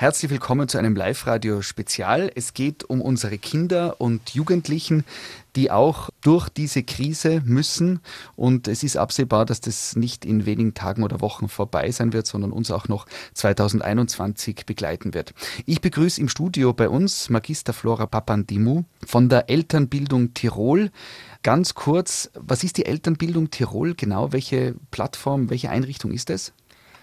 Herzlich willkommen zu einem Live-Radio-Spezial. Es geht um unsere Kinder und Jugendlichen, die auch durch diese Krise müssen. Und es ist absehbar, dass das nicht in wenigen Tagen oder Wochen vorbei sein wird, sondern uns auch noch 2021 begleiten wird. Ich begrüße im Studio bei uns Magister Flora Papandimu von der Elternbildung Tirol. Ganz kurz, was ist die Elternbildung Tirol genau? Welche Plattform, welche Einrichtung ist es?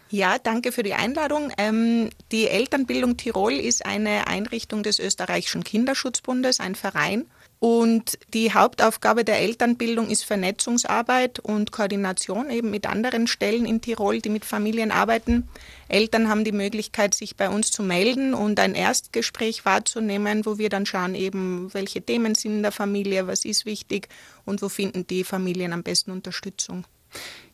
Ja, danke für die Einladung. Ähm, die Elternbildung Tirol ist eine Einrichtung des Österreichischen Kinderschutzbundes, ein Verein. Und die Hauptaufgabe der Elternbildung ist Vernetzungsarbeit und Koordination eben mit anderen Stellen in Tirol, die mit Familien arbeiten. Eltern haben die Möglichkeit, sich bei uns zu melden und ein Erstgespräch wahrzunehmen, wo wir dann schauen eben, welche Themen sind in der Familie, was ist wichtig und wo finden die Familien am besten Unterstützung.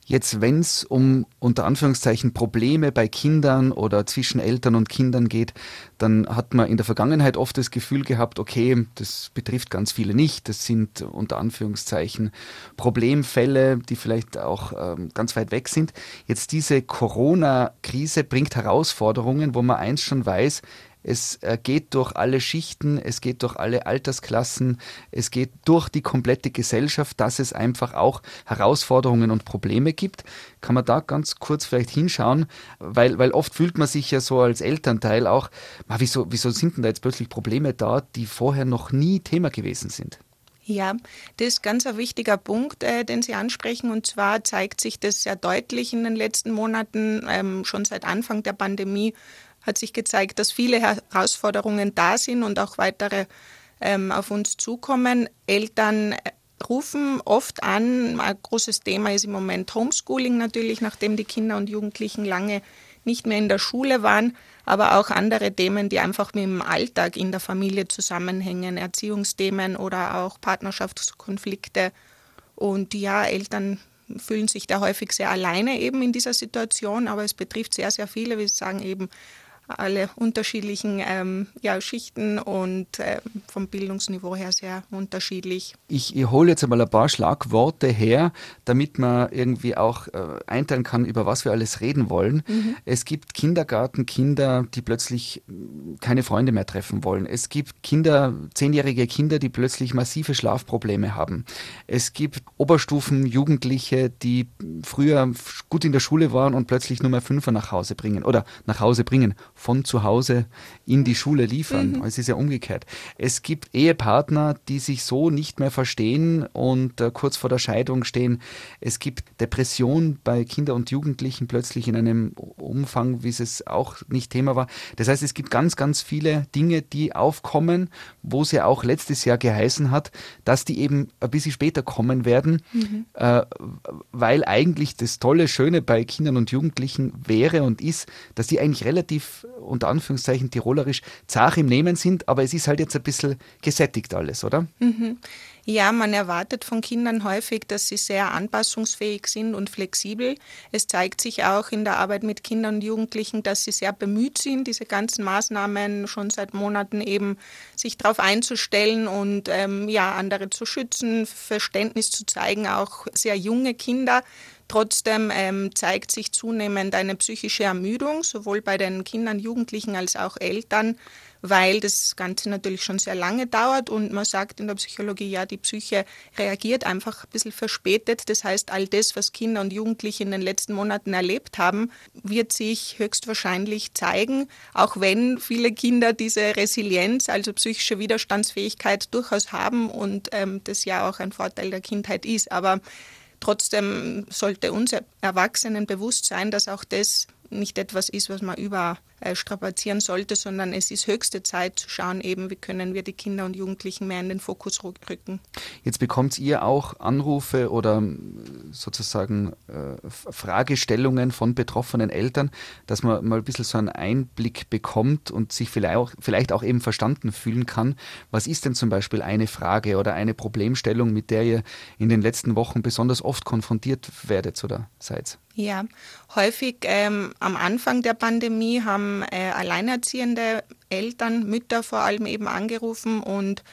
Jetzt, wenn es um unter Anführungszeichen Probleme bei Kindern oder zwischen Eltern und Kindern geht, dann hat man in der Vergangenheit oft das Gefühl gehabt, okay, das betrifft ganz viele nicht. Das sind unter Anführungszeichen Problemfälle, die vielleicht auch ähm, ganz weit weg sind. Jetzt diese Corona-Krise bringt Herausforderungen, wo man eins schon weiß, es äh, geht durch alle Schichten, es geht durch alle Altersklassen, es geht durch die komplette Gesellschaft, dass es einfach auch Herausforderungen und Probleme gibt. Kann man da ganz kurz vielleicht hinschauen, weil, weil oft fühlt man sich ja so als Elternteil auch, wieso, wieso sind denn da jetzt plötzlich Probleme da, die vorher noch nie Thema gewesen sind? Ja, das ist ganz ein wichtiger Punkt, äh, den Sie ansprechen. Und zwar zeigt sich das sehr deutlich in den letzten Monaten, ähm, schon seit Anfang der Pandemie, hat sich gezeigt, dass viele Herausforderungen da sind und auch weitere ähm, auf uns zukommen. Eltern äh, rufen oft an. Ein großes Thema ist im Moment Homeschooling natürlich, nachdem die Kinder und Jugendlichen lange nicht mehr in der Schule waren, aber auch andere Themen, die einfach mit dem Alltag in der Familie zusammenhängen, Erziehungsthemen oder auch Partnerschaftskonflikte. Und ja, Eltern fühlen sich da häufig sehr alleine eben in dieser Situation, aber es betrifft sehr, sehr viele. Wir sagen eben alle unterschiedlichen ähm, ja, Schichten und äh, vom Bildungsniveau her sehr unterschiedlich. Ich, ich hole jetzt einmal ein paar Schlagworte her, damit man irgendwie auch äh, einteilen kann, über was wir alles reden wollen. Mhm. Es gibt Kindergartenkinder, die plötzlich mm, keine Freunde mehr treffen wollen. Es gibt Kinder, zehnjährige Kinder, die plötzlich massive Schlafprobleme haben. Es gibt Oberstufen, Jugendliche, die früher gut in der Schule waren und plötzlich nur mehr Fünfer nach Hause bringen oder nach Hause bringen von zu Hause in die Schule liefern. Mhm. Es ist ja umgekehrt. Es gibt Ehepartner, die sich so nicht mehr verstehen und äh, kurz vor der Scheidung stehen. Es gibt Depression bei Kindern und Jugendlichen plötzlich in einem Umfang, wie es auch nicht Thema war. Das heißt, es gibt ganz, ganz viele Dinge, die aufkommen, wo es ja auch letztes Jahr geheißen hat, dass die eben ein bisschen später kommen werden, mhm. äh, weil eigentlich das tolle, Schöne bei Kindern und Jugendlichen wäre und ist, dass die eigentlich relativ unter Anführungszeichen tirolerisch zart im Nehmen sind, aber es ist halt jetzt ein bisschen gesättigt alles, oder? Mhm. Ja, man erwartet von Kindern häufig, dass sie sehr anpassungsfähig sind und flexibel. Es zeigt sich auch in der Arbeit mit Kindern und Jugendlichen, dass sie sehr bemüht sind, diese ganzen Maßnahmen schon seit Monaten eben sich darauf einzustellen und ähm, ja, andere zu schützen, Verständnis zu zeigen, auch sehr junge Kinder Trotzdem ähm, zeigt sich zunehmend eine psychische Ermüdung, sowohl bei den Kindern, Jugendlichen als auch Eltern, weil das Ganze natürlich schon sehr lange dauert und man sagt in der Psychologie, ja, die Psyche reagiert einfach ein bisschen verspätet. Das heißt, all das, was Kinder und Jugendliche in den letzten Monaten erlebt haben, wird sich höchstwahrscheinlich zeigen, auch wenn viele Kinder diese Resilienz, also psychische Widerstandsfähigkeit durchaus haben und ähm, das ja auch ein Vorteil der Kindheit ist. Aber Trotzdem sollte uns Erwachsenen bewusst sein, dass auch das nicht etwas ist, was man überstrapazieren sollte, sondern es ist höchste Zeit zu schauen, eben, wie können wir die Kinder und Jugendlichen mehr in den Fokus rücken. Jetzt bekommt ihr auch Anrufe oder sozusagen äh, Fragestellungen von betroffenen Eltern, dass man mal ein bisschen so einen Einblick bekommt und sich vielleicht auch, vielleicht auch eben verstanden fühlen kann. Was ist denn zum Beispiel eine Frage oder eine Problemstellung, mit der ihr in den letzten Wochen besonders oft konfrontiert werdet oder seid? Ja, häufig ähm, am Anfang der Pandemie haben äh, alleinerziehende Eltern, Mütter vor allem eben angerufen und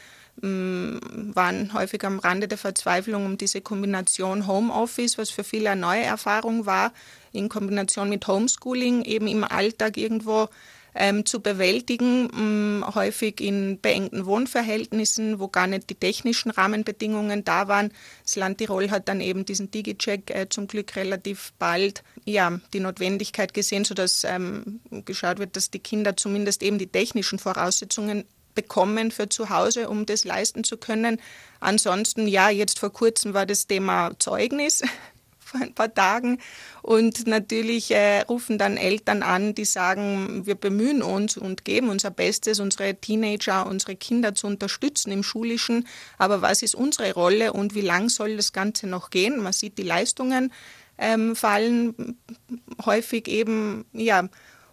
ähm, waren häufig am Rande der Verzweiflung um diese Kombination Homeoffice, was für viele eine neue Erfahrung war, in Kombination mit Homeschooling eben im Alltag irgendwo ähm, zu bewältigen, mh, mm, häufig in beengten Wohnverhältnissen, wo gar nicht die technischen Rahmenbedingungen da waren. Das Land Tirol hat dann eben diesen Digicheck äh, zum Glück relativ bald ja, die Notwendigkeit gesehen, sodass ähm, geschaut wird, dass die Kinder zumindest eben die technischen Voraussetzungen bekommen für zu Hause, um das leisten zu können. Ansonsten, ja, jetzt vor kurzem war das Thema Zeugnis vor ein paar Tagen. Und natürlich äh, rufen dann Eltern an, die sagen, wir bemühen uns und geben unser Bestes, unsere Teenager, unsere Kinder zu unterstützen im Schulischen. Aber was ist unsere Rolle und wie lang soll das Ganze noch gehen? Man sieht, die Leistungen ähm, fallen häufig eben, ja,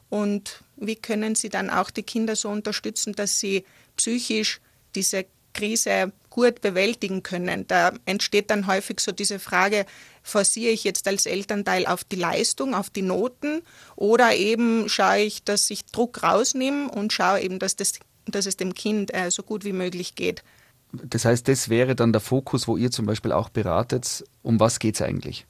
und wie können Sie dann auch die Kinder so unterstützen, dass sie psychisch diese Krise gut bewältigen können. Da entsteht dann häufig so diese Frage, forciere ich jetzt als Elternteil auf die Leistung, auf die Noten oder eben schaue ich, dass ich Druck rausnehme und schaue eben, dass, das, dass es dem Kind äh, so gut wie möglich geht. Das heißt, das wäre dann der Fokus, wo ihr zum Beispiel auch beratet, um was geht es eigentlich?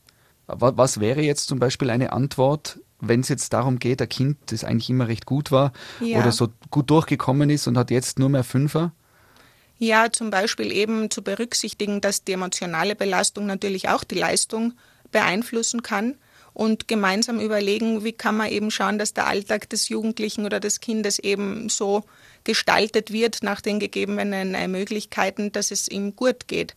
Was wäre jetzt zum Beispiel eine Antwort, wenn es jetzt darum geht, ein Kind, das eigentlich immer recht gut war ja. oder so gut durchgekommen ist und hat jetzt nur mehr Fünfer? Ja, zum Beispiel eben zu berücksichtigen, dass die emotionale Belastung natürlich auch die Leistung beeinflussen kann und gemeinsam überlegen, wie kann man eben schauen, dass der Alltag des Jugendlichen oder des Kindes eben so gestaltet wird nach den gegebenen äh, Möglichkeiten, dass es ihm gut geht.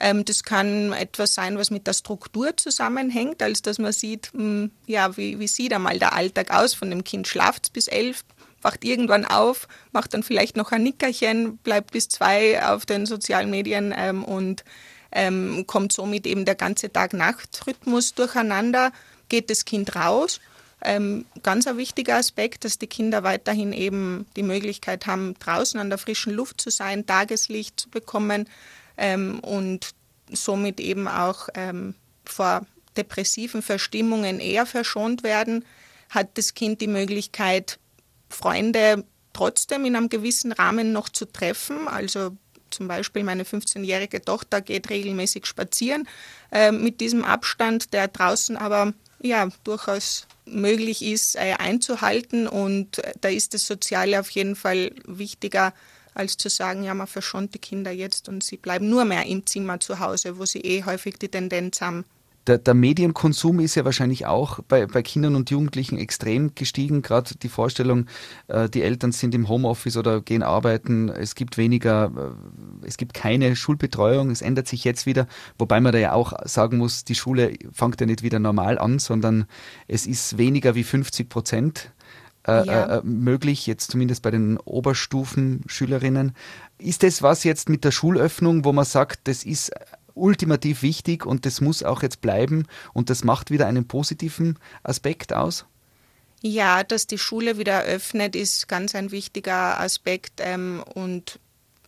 Ähm, das kann etwas sein, was mit der Struktur zusammenhängt, als dass man sieht, hm, ja, wie, wie sieht einmal der Alltag aus von dem Kind? Schlaft bis elf, wacht irgendwann auf, macht dann vielleicht noch ein Nickerchen, bleibt bis zwei auf den sozialen Medien ähm, und ähm, kommt somit eben der ganze Tag-Nacht-Rhythmus durcheinander, geht das Kind raus. Ähm, ganz ein wichtiger Aspekt, dass die Kinder weiterhin eben die Möglichkeit haben, draußen an der frischen Luft zu sein, Tageslicht zu bekommen ähm, und somit eben auch ähm, vor depressiven Verstimmungen eher verschont werden, hat das Kind die Möglichkeit, Freunde trotzdem in einem gewissen Rahmen noch zu treffen. Also zum Beispiel meine 15-jährige Tochter geht regelmäßig spazieren äh, mit diesem Abstand, der draußen aber ja durchaus möglich ist äh, einzuhalten. Und äh, da ist das Soziale auf jeden Fall wichtiger, als zu sagen, ja, man verschont die Kinder jetzt und sie bleiben nur mehr im Zimmer zu Hause, wo sie eh häufig die Tendenz haben, der, der, Medienkonsum ist ja wahrscheinlich auch bei, bei Kindern und Jugendlichen extrem gestiegen. Gerade die Vorstellung, äh, die Eltern sind im Homeoffice oder gehen arbeiten, es gibt weniger, äh, es gibt keine Schulbetreuung, es ändert sich jetzt wieder, wobei man da ja auch sagen muss, die Schule fängt ja nicht wieder normal an, sondern es ist weniger wie 50 Prozent. Äh, ja. äh, möglich, jetzt zumindest bei den Oberstufenschülerinnen. Ist das was jetzt mit der Schulöffnung, wo man sagt, das ist ultimativ wichtig und das muss auch jetzt bleiben und das macht wieder einen positiven Aspekt aus? Ja, dass die Schule wieder eröffnet, ist ganz ein wichtiger Aspekt ähm, und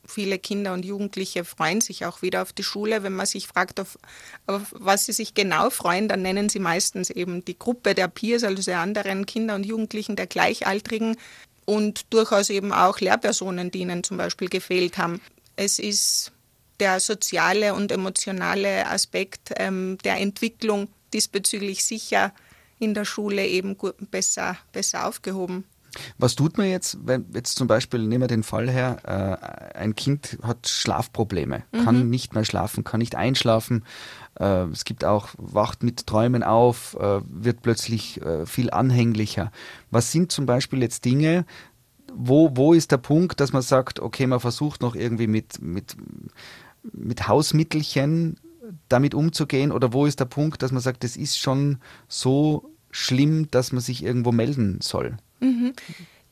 viele Kinder und Jugendliche freuen sich auch wieder auf die Schule. Wenn man sich fragt, auf, auf, was sie sich genau freuen, dann nennen sie meistens eben die Gruppe der Peers, also der anderen Kinder und Jugendlichen, der Gleichaltrigen und durchaus eben auch Lehrpersonen, die ihnen zum Beispiel gefehlt haben. Es ist der soziale und emotionale Aspekt ähm, der Entwicklung diesbezüglich sicher in der Schule eben gut, besser, besser aufgehoben. Was tut man jetzt, wenn jetzt zum Beispiel, nehmen wir den Fall her, äh, ein Kind hat Schlafprobleme, mhm. kann nicht mehr schlafen, kann nicht einschlafen, äh, es gibt auch, wacht mit Träumen auf, äh, wird plötzlich äh, viel anhänglicher. Was sind zum Beispiel jetzt Dinge, wo, wo ist der Punkt, dass man sagt, okay, man versucht noch irgendwie mit, mit mit Hausmittelchen damit umzugehen? Oder wo ist der Punkt, dass man sagt, das ist schon so schlimm, dass man sich irgendwo melden soll? Mhm.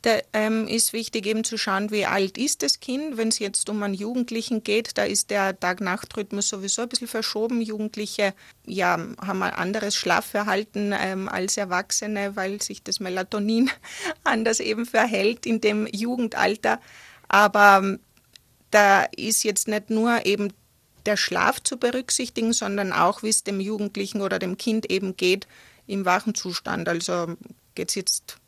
Da ähm, ist wichtig eben zu schauen, wie alt ist das Kind. Wenn es jetzt um einen Jugendlichen geht, da ist der Tag-Nacht-Rhythmus sowieso ein bisschen verschoben. Jugendliche ja, haben ein anderes Schlafverhalten ähm, als Erwachsene, weil sich das Melatonin anders eben verhält in dem Jugendalter. Aber da ist jetzt nicht nur eben der Schlaf zu berücksichtigen, sondern auch, wie es dem Jugendlichen oder dem Kind eben geht im wachen Zustand. Also geht es jetzt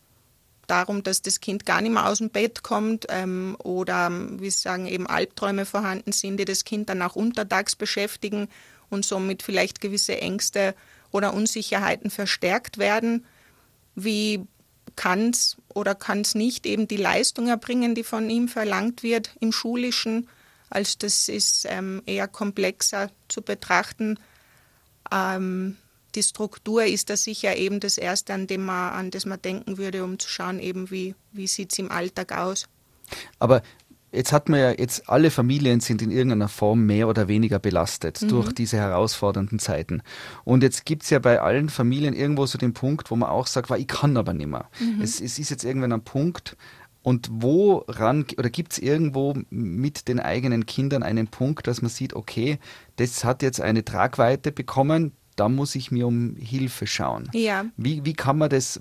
darum, dass das Kind gar nicht mehr aus dem Bett kommt ähm, oder, wie Sie sagen, eben Albträume vorhanden sind, die das Kind dann auch untertags beschäftigen und somit vielleicht gewisse Ängste oder Unsicherheiten verstärkt werden. Wie kann es oder kann es nicht eben die Leistung erbringen, die von ihm verlangt wird im Schulischen. Also das ist ähm, eher komplexer zu betrachten. Ähm, die Struktur ist da sicher eben das Erste, an, dem man, an das man denken würde, um zu schauen, eben wie, wie sieht es im Alltag aus. Aber Jetzt hat man ja jetzt alle Familien sind in irgendeiner Form mehr oder weniger belastet mhm. durch diese herausfordernden Zeiten. Und jetzt gibt es ja bei allen Familien irgendwo so den Punkt, wo man auch sagt, ich kann aber nicht mehr. Mhm. Es, es ist jetzt irgendwann ein Punkt, und woran oder gibt es irgendwo mit den eigenen Kindern einen Punkt, dass man sieht, okay, das hat jetzt eine Tragweite bekommen, da muss ich mir um Hilfe schauen. Ja. Wie, wie kann man das,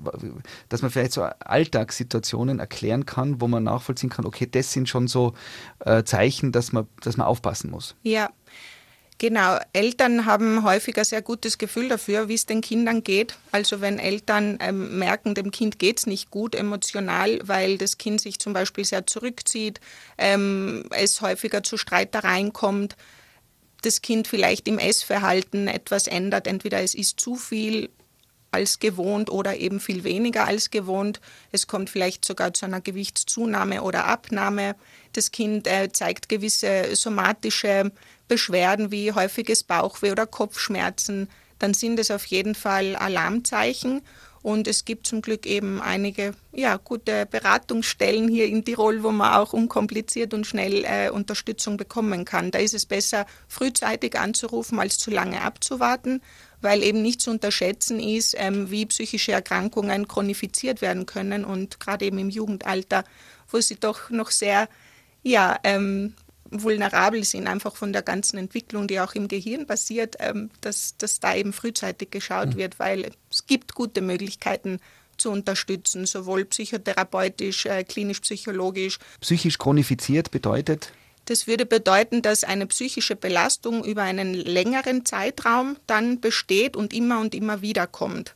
dass man vielleicht so Alltagssituationen erklären kann, wo man nachvollziehen kann, okay, das sind schon so äh, Zeichen, dass man, dass man aufpassen muss. Ja. Genau, Eltern haben häufig ein sehr gutes Gefühl dafür, wie es den Kindern geht. Also wenn Eltern ähm, merken, dem Kind geht es nicht gut emotional, weil das Kind sich zum Beispiel sehr zurückzieht, ähm, es häufiger zu Streitereien kommt, das Kind vielleicht im Essverhalten etwas ändert. Entweder es isst zu viel als gewohnt oder eben viel weniger als gewohnt. Es kommt vielleicht sogar zu einer Gewichtszunahme oder Abnahme. Das Kind äh, zeigt gewisse somatische Beschwerden wie häufiges Bauchweh oder Kopfschmerzen. Dann sind es auf jeden Fall Alarmzeichen. Und es gibt zum Glück eben einige ja, gute Beratungsstellen hier in Tirol, wo man auch unkompliziert und schnell äh, Unterstützung bekommen kann. Da ist es besser, frühzeitig anzurufen, als zu lange abzuwarten, weil eben nicht zu unterschätzen ist, ähm, wie psychische Erkrankungen chronifiziert werden können und gerade eben im Jugendalter, wo sie doch noch sehr ja, ähm, vulnerabel sind, einfach von der ganzen Entwicklung, die auch im Gehirn passiert, ähm, dass, dass da eben frühzeitig geschaut mhm. wird, weil es gibt gute Möglichkeiten zu unterstützen, sowohl psychotherapeutisch, äh, klinisch-psychologisch. Psychisch chronifiziert bedeutet? Das würde bedeuten, dass eine psychische Belastung über einen längeren Zeitraum dann besteht und immer und immer wieder kommt.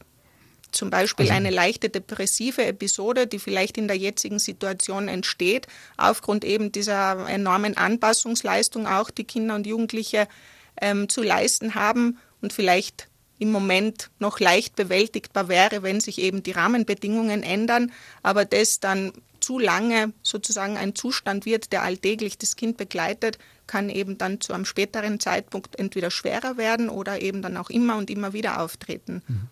Zum Beispiel also, eine leichte depressive Episode, die vielleicht in der jetzigen Situation entsteht, aufgrund eben dieser enormen Anpassungsleistung auch, die Kinder und Jugendliche ähm, zu leisten haben und vielleicht im Moment noch leicht bewältigbar wäre, wenn sich eben die Rahmenbedingungen ändern, aber das dann zu lange sozusagen ein Zustand wird, der alltäglich das Kind begleitet, kann eben dann zu einem späteren Zeitpunkt entweder schwerer werden oder eben dann auch immer und immer wieder auftreten. Mhm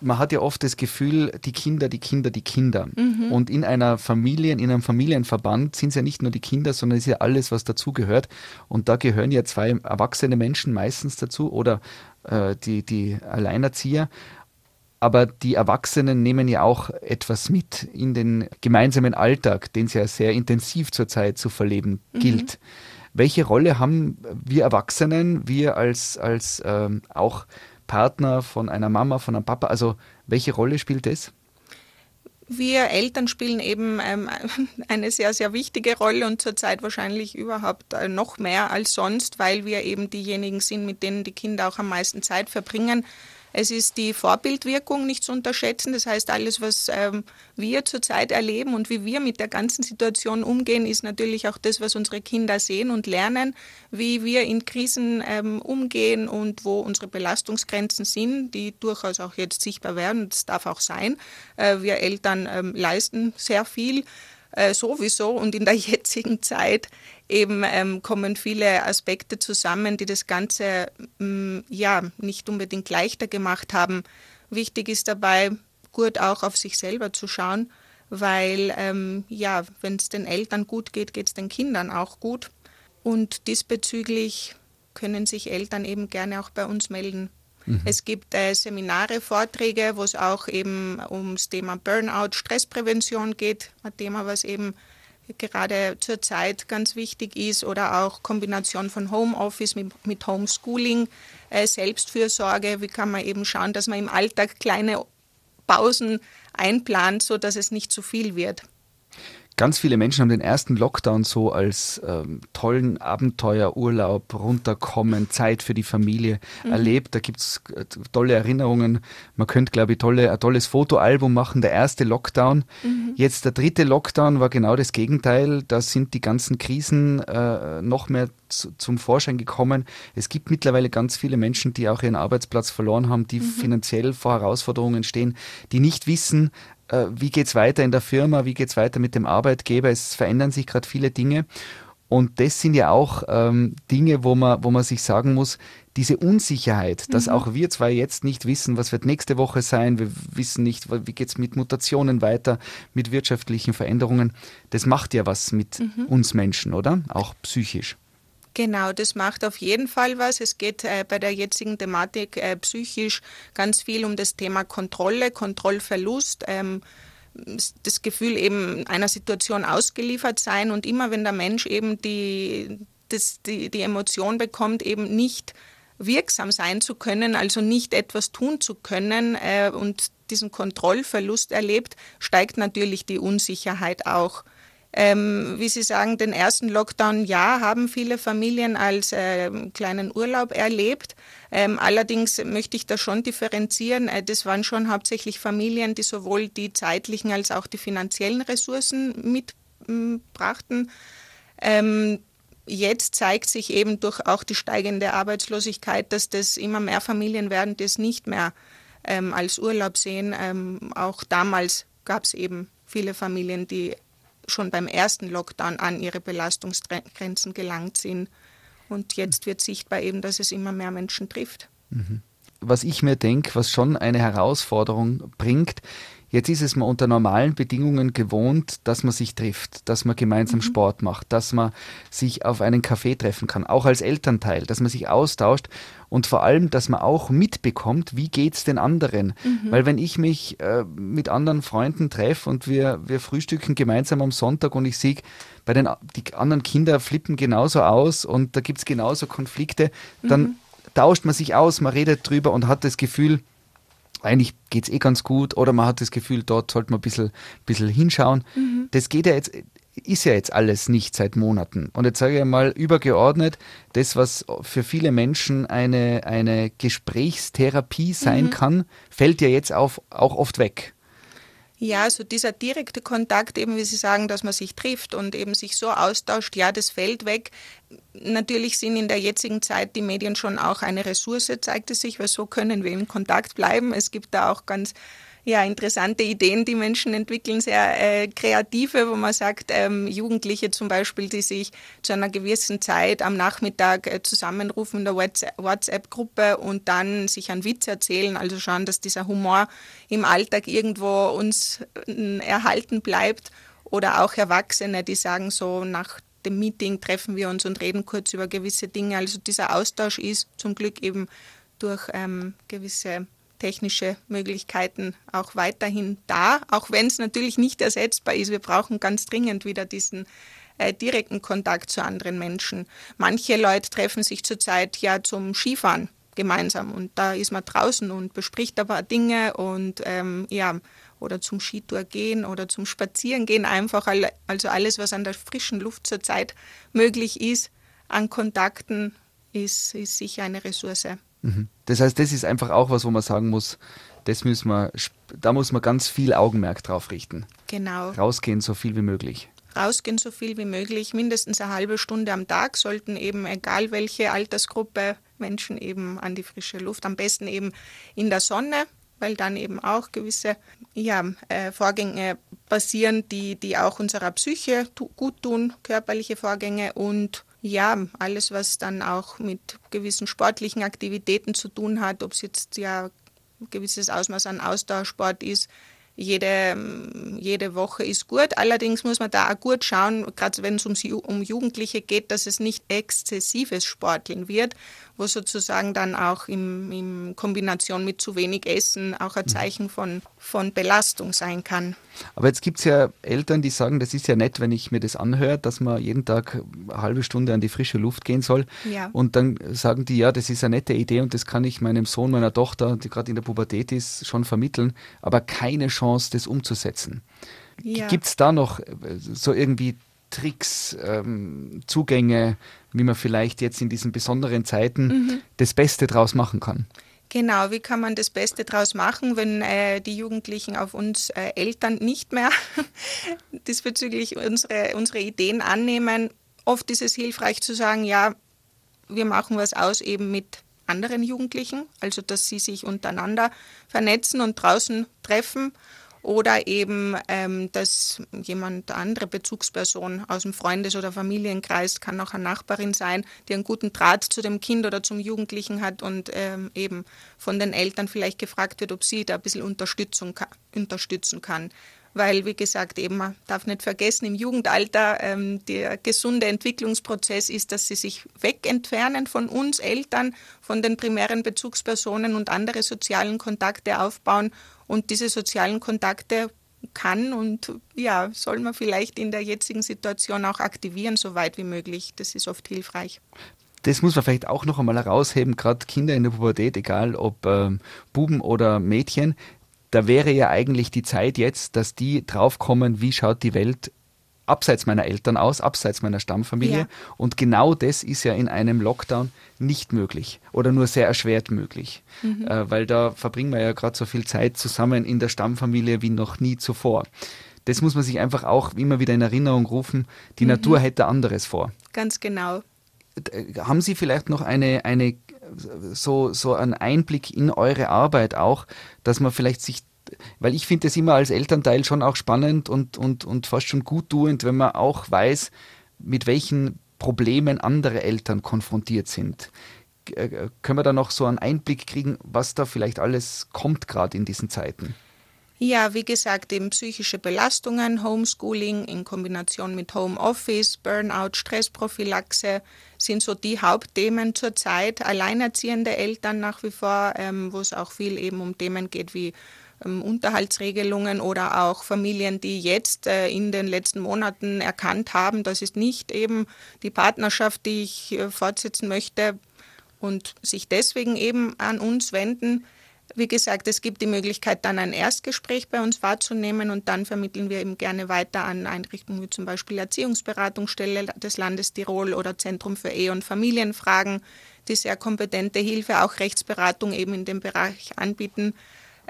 man hat ja oft das Gefühl, die Kinder, die Kinder, die Kinder. Mhm. Und in einer Familie, in einem Familienverband sind es ja nicht nur die Kinder, sondern es ist ja alles, was dazugehört. Und da gehören ja zwei erwachsene Menschen meistens dazu oder äh, die, die Alleinerzieher. Aber die Erwachsenen nehmen ja auch etwas mit in den gemeinsamen Alltag, den es ja sehr intensiv zurzeit zu verleben mhm. gilt. Welche Rolle haben wir Erwachsenen, wir als, als ähm, auch Partner, von einer Mama, von einem Papa? Also welche Rolle spielt das? Wir Eltern spielen eben ähm, eine sehr, sehr wichtige Rolle und zurzeit wahrscheinlich überhaupt äh, noch mehr als sonst, weil wir eben diejenigen sind, mit denen die Kinder auch am meisten Zeit verbringen. Es ist die Vorbildwirkung nicht zu unterschätzen. Das heißt, alles, was ähm, wir zurzeit erleben und wie wir mit der ganzen Situation umgehen, ist natürlich auch das, was unsere Kinder sehen und lernen, wie wir in Krisen ähm, umgehen und wo unsere Belastungsgrenzen sind, die durchaus auch jetzt sichtbar werden. Das darf auch sein. Äh, wir Eltern ähm, leisten sehr viel äh, sowieso und in der jetzigen Zeit eben ähm, kommen viele Aspekte zusammen, die das Ganze mm, ja nicht unbedingt leichter gemacht haben. Wichtig ist dabei, gut auch auf sich selber zu schauen, weil ähm, ja, wenn es den Eltern gut geht, geht es den Kindern auch gut. Und diesbezüglich können sich Eltern eben gerne auch bei uns melden. Mhm. Es gibt äh, Seminare, Vorträge, wo es auch eben ums Thema Burnout, Stressprävention geht, ein Thema, was eben gerade zurzeit ganz wichtig ist, oder auch Kombination von Homeoffice mit, mit Homeschooling, äh, Selbstfürsorge, wie kann man eben schauen, dass man im Alltag kleine Pausen einplant, sodass es nicht zu viel wird. Ganz viele Menschen haben den ersten Lockdown so als ähm, tollen Abenteuerurlaub, runterkommen, Zeit für die Familie mhm. erlebt. Da gibt es äh, tolle Erinnerungen. Man könnte, glaube ich, tolle, ein tolles Fotoalbum machen. Der erste Lockdown. Mhm. Jetzt der dritte Lockdown war genau das Gegenteil. Da sind die ganzen Krisen äh, noch mehr zu, zum Vorschein gekommen. Es gibt mittlerweile ganz viele Menschen, die auch ihren Arbeitsplatz verloren haben, die mhm. finanziell vor Herausforderungen stehen, die nicht wissen, äh, wie geht es weiter in der Firma, wie geht es weiter mit dem Arbeitgeber. Es verändern sich gerade viele Dinge. Und das sind ja auch ähm, Dinge, wo man, wo man sich sagen muss, diese Unsicherheit, dass mhm. auch wir zwar jetzt nicht wissen, was wird nächste Woche sein, wir wissen nicht, wie geht es mit Mutationen weiter, mit wirtschaftlichen Veränderungen, das macht ja was mit mhm. uns Menschen, oder? Auch psychisch. Genau, das macht auf jeden Fall was. Es geht äh, bei der jetzigen Thematik äh, psychisch ganz viel um das Thema Kontrolle, Kontrollverlust. Ähm, das Gefühl eben einer Situation ausgeliefert sein und immer wenn der Mensch eben die, das, die, die Emotion bekommt, eben nicht wirksam sein zu können, also nicht etwas tun zu können äh, und diesen Kontrollverlust erlebt, steigt natürlich die Unsicherheit auch. Ähm, wie Sie sagen, den ersten Lockdown, ja, haben viele Familien als äh, kleinen Urlaub erlebt. Ähm, allerdings möchte ich da schon differenzieren. Äh, das waren schon hauptsächlich Familien, die sowohl die zeitlichen als auch die finanziellen Ressourcen mitbrachten. Ähm, jetzt zeigt sich eben durch auch die steigende Arbeitslosigkeit, dass das immer mehr Familien werden, die es nicht mehr ähm, als Urlaub sehen. Ähm, auch damals gab es eben viele Familien, die schon beim ersten Lockdown an ihre Belastungsgrenzen gelangt sind. Und jetzt wird sichtbar eben, dass es immer mehr Menschen trifft. Mhm. Was ich mir denke, was schon eine Herausforderung bringt, Jetzt ist es mal unter normalen Bedingungen gewohnt, dass man sich trifft, dass man gemeinsam mhm. Sport macht, dass man sich auf einen Kaffee treffen kann, auch als Elternteil, dass man sich austauscht und vor allem, dass man auch mitbekommt, wie geht es den anderen. Mhm. Weil wenn ich mich äh, mit anderen Freunden treffe und wir, wir frühstücken gemeinsam am Sonntag und ich sehe, bei den die anderen Kinder flippen genauso aus und da gibt es genauso Konflikte, dann mhm. tauscht man sich aus, man redet drüber und hat das Gefühl, eigentlich geht es eh ganz gut oder man hat das Gefühl, dort sollte man ein bisschen, bisschen hinschauen. Mhm. Das geht ja jetzt, ist ja jetzt alles nicht seit Monaten. Und jetzt sage ich mal übergeordnet, das, was für viele Menschen eine, eine Gesprächstherapie sein mhm. kann, fällt ja jetzt auf, auch oft weg. Ja, so dieser direkte Kontakt, eben wie Sie sagen, dass man sich trifft und eben sich so austauscht, ja, das fällt weg. Natürlich sind in der jetzigen Zeit die Medien schon auch eine Ressource, zeigt es sich, weil so können wir in Kontakt bleiben. Es gibt da auch ganz ja, interessante Ideen, die Menschen entwickeln, sehr äh, kreative, wo man sagt, ähm, Jugendliche zum Beispiel, die sich zu einer gewissen Zeit am Nachmittag äh, zusammenrufen in der WhatsApp-Gruppe und dann sich einen Witz erzählen, also schauen, dass dieser Humor im Alltag irgendwo uns äh, erhalten bleibt. Oder auch Erwachsene, die sagen so, nach dem Meeting treffen wir uns und reden kurz über gewisse Dinge. Also dieser Austausch ist zum Glück eben durch ähm, gewisse technische Möglichkeiten auch weiterhin da, auch wenn es natürlich nicht ersetzbar ist. Wir brauchen ganz dringend wieder diesen äh, direkten Kontakt zu anderen Menschen. Manche Leute treffen sich zurzeit ja zum Skifahren gemeinsam und da ist man draußen und bespricht aber Dinge und ähm, ja oder zum Skitour gehen oder zum Spazieren gehen einfach also alles was an der frischen Luft zurzeit möglich ist an Kontakten ist, ist sicher eine Ressource. Mhm. Das heißt, das ist einfach auch was, wo man sagen muss, das müssen wir, da muss man ganz viel Augenmerk drauf richten. Genau. Rausgehen so viel wie möglich. Rausgehen so viel wie möglich, mindestens eine halbe Stunde am Tag sollten eben, egal welche Altersgruppe, Menschen eben an die frische Luft, am besten eben in der Sonne, weil dann eben auch gewisse ja, äh, Vorgänge passieren, die, die auch unserer Psyche gut tun, körperliche Vorgänge und ja, alles, was dann auch mit gewissen sportlichen Aktivitäten zu tun hat, ob es jetzt ja ein gewisses Ausmaß an Ausdauersport ist, jede, jede Woche ist gut. Allerdings muss man da auch gut schauen, gerade wenn es um, um Jugendliche geht, dass es nicht exzessives Sporteln wird, wo sozusagen dann auch in, in Kombination mit zu wenig Essen auch ein mhm. Zeichen von, von Belastung sein kann. Aber jetzt gibt es ja Eltern, die sagen, das ist ja nett, wenn ich mir das anhöre, dass man jeden Tag eine halbe Stunde an die frische Luft gehen soll. Ja. Und dann sagen die, ja, das ist eine nette Idee und das kann ich meinem Sohn, meiner Tochter, die gerade in der Pubertät ist, schon vermitteln, aber keine Chance, das umzusetzen. Ja. Gibt es da noch äh, so irgendwie Tricks, ähm, Zugänge, wie man vielleicht jetzt in diesen besonderen Zeiten mhm. das Beste draus machen kann? Genau, wie kann man das Beste draus machen, wenn äh, die Jugendlichen auf uns äh, Eltern nicht mehr diesbezüglich unsere, unsere Ideen annehmen? Oft ist es hilfreich zu sagen, ja, wir machen was aus eben mit anderen Jugendlichen, also dass sie sich untereinander vernetzen und draußen treffen oder eben, ähm, dass jemand, andere Bezugsperson aus dem Freundes- oder Familienkreis, kann auch eine Nachbarin sein, die einen guten Draht zu dem Kind oder zum Jugendlichen hat und ähm, eben von den Eltern vielleicht gefragt wird, ob sie da ein bisschen Unterstützung, unterstützen kann weil, wie gesagt, eben man darf nicht vergessen, im Jugendalter ähm, der gesunde Entwicklungsprozess ist, dass sie sich wegentfernen von uns Eltern, von den primären Bezugspersonen und andere sozialen Kontakte aufbauen. Und diese sozialen Kontakte kann und ja, soll man vielleicht in der jetzigen Situation auch aktivieren, so weit wie möglich. Das ist oft hilfreich das muss man vielleicht auch noch einmal herausheben, gerade Kinder in der Pubertät, egal ob ähm, Buben oder Mädchen, da wäre ja eigentlich die Zeit jetzt, dass die draufkommen, wie schaut die Welt abseits meiner Eltern aus, abseits meiner Stammfamilie. Ja. Und genau das ist ja in einem Lockdown nicht möglich oder nur sehr erschwert möglich, mhm. äh, weil da verbringen wir ja gerade so viel Zeit zusammen in der Stammfamilie wie noch nie zuvor. Das muss man sich einfach auch immer wieder in Erinnerung rufen. Die mhm. Natur hätte anderes vor. Ganz genau. Äh, haben Sie vielleicht noch eine, eine so, so einen Einblick in eure Arbeit auch, dass man vielleicht sich weil ich finde es immer als Elternteil schon auch spannend und, und, und fast schon guttuend, wenn man auch weiß, mit welchen Problemen andere Eltern konfrontiert sind. Äh, können wir da noch so einen Einblick kriegen, was da vielleicht alles kommt gerade in diesen Zeiten? Ja, wie gesagt, eben psychische Belastungen, Homeschooling in Kombination mit Homeoffice, Burnout, Stressprophylaxe sind so die Hauptthemen zurzeit. Alleinerziehende Eltern nach wie vor, ähm, wo es auch viel eben um Themen geht wie ähm, Unterhaltsregelungen oder auch Familien, die jetzt äh, in den letzten Monaten erkannt haben, das ist nicht eben die Partnerschaft, die ich äh, fortsetzen möchte und sich deswegen eben an uns wenden. Wie gesagt, es gibt die Möglichkeit, dann ein Erstgespräch bei uns wahrzunehmen und dann vermitteln wir eben gerne weiter an Einrichtungen wie zum Beispiel Erziehungsberatungsstelle des Landes Tirol oder Zentrum für Ehe- und Familienfragen, die sehr kompetente Hilfe, auch Rechtsberatung eben in dem Bereich anbieten.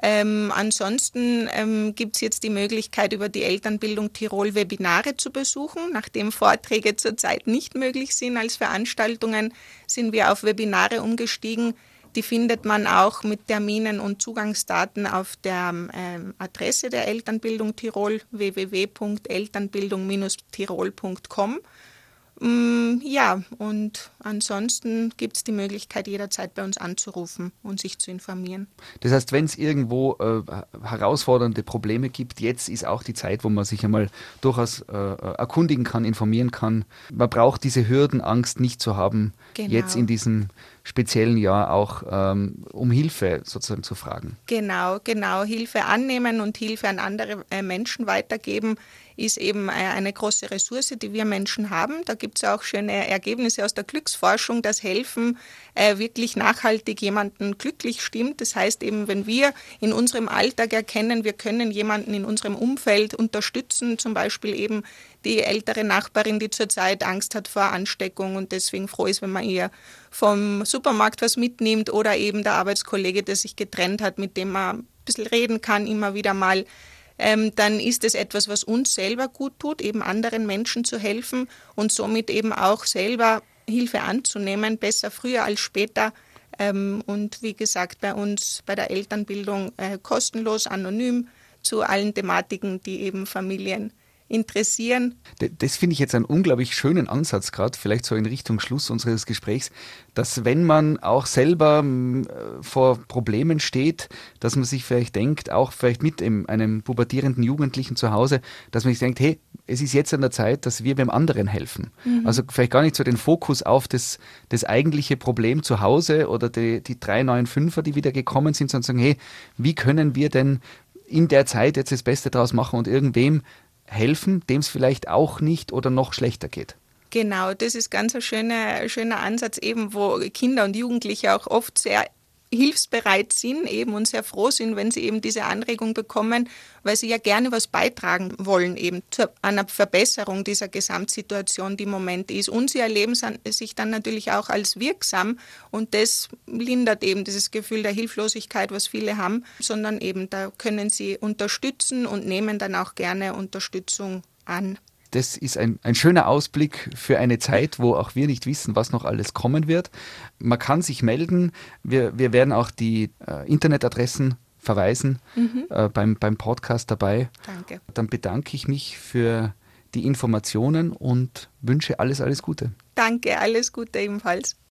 Ähm, ansonsten ähm, gibt es jetzt die Möglichkeit, über die Elternbildung Tirol Webinare zu besuchen. Nachdem Vorträge zurzeit nicht möglich sind als Veranstaltungen, sind wir auf Webinare umgestiegen die findet man auch mit Terminen und Zugangsdaten auf der ähm, Adresse der Elternbildung Tirol www.elternbildung-tirol.com. Mm, ja, und ansonsten gibt es die Möglichkeit, jederzeit bei uns anzurufen und sich zu informieren. Das heißt, wenn es irgendwo äh, herausfordernde Probleme gibt, jetzt ist auch die Zeit, wo man sich einmal durchaus äh, erkundigen kann, informieren kann. Man braucht diese Hürdenangst nicht zu haben, genau. jetzt in diesem speziellen Jahr auch ähm, um Hilfe sozusagen zu fragen. Genau, genau. Hilfe annehmen und Hilfe an andere äh, Menschen weitergeben ist eben äh, eine große Ressource, die wir Menschen haben. Da gibt es auch schöne Ergebnisse aus der Glücksforschung, dass Helfen äh, wirklich nachhaltig jemanden glücklich stimmt. Das heißt eben, wenn wir in unserem Alltag erkennen, wir können jemanden in unserem Umfeld unterstützen, zum Beispiel eben die ältere Nachbarin, die zurzeit Angst hat vor Ansteckung und deswegen froh ist, wenn man ihr vom Supermarkt was mitnimmt oder eben der Arbeitskollege, der sich getrennt hat, mit dem man ein bisschen reden kann, immer wieder mal ähm, dann ist es etwas, was uns selber gut tut, eben anderen Menschen zu helfen und somit eben auch selber Hilfe anzunehmen, besser früher als später. Ähm, und wie gesagt, bei uns bei der Elternbildung äh, kostenlos, anonym zu allen Thematiken, die eben Familien interessieren. Das finde ich jetzt einen unglaublich schönen Ansatz, gerade vielleicht so in Richtung Schluss unseres Gesprächs, dass wenn man auch selber äh, vor Problemen steht, dass man sich vielleicht denkt, auch vielleicht mit einem pubertierenden Jugendlichen zu Hause, dass man sich denkt, hey, es ist jetzt an der Zeit, dass wir beim anderen helfen. Mhm. Also vielleicht gar nicht so den Fokus auf das, das eigentliche Problem zu Hause oder die, die drei neuen Fünfer, die wieder gekommen sind, sondern sagen, hey, wie können wir denn in der Zeit jetzt das Beste draus machen und irgendwem helfen, dem es vielleicht auch nicht oder noch schlechter geht. Genau, das ist ganz ein schöner, schöner Ansatz, eben wo Kinder und Jugendliche auch oft sehr hilfsbereit sind eben und sehr froh sind, wenn sie eben diese Anregung bekommen, weil sie ja gerne was beitragen wollen eben zu einer Verbesserung dieser Gesamtsituation, die im Moment ist. Und sie erleben sich dann natürlich auch als wirksam und das lindert eben dieses Gefühl der Hilflosigkeit, was viele haben, sondern eben da können sie unterstützen und nehmen dann auch gerne Unterstützung an das ist ein, ein schöner Ausblick für eine Zeit, wo auch wir nicht wissen, was noch alles kommen wird. Man kann sich melden. Wir, wir werden auch die äh, Internetadressen verweisen mhm. äh, beim, beim Podcast dabei. Danke. Dann bedanke ich mich für die Informationen und wünsche alles, alles Gute. Danke, alles Gute ebenfalls.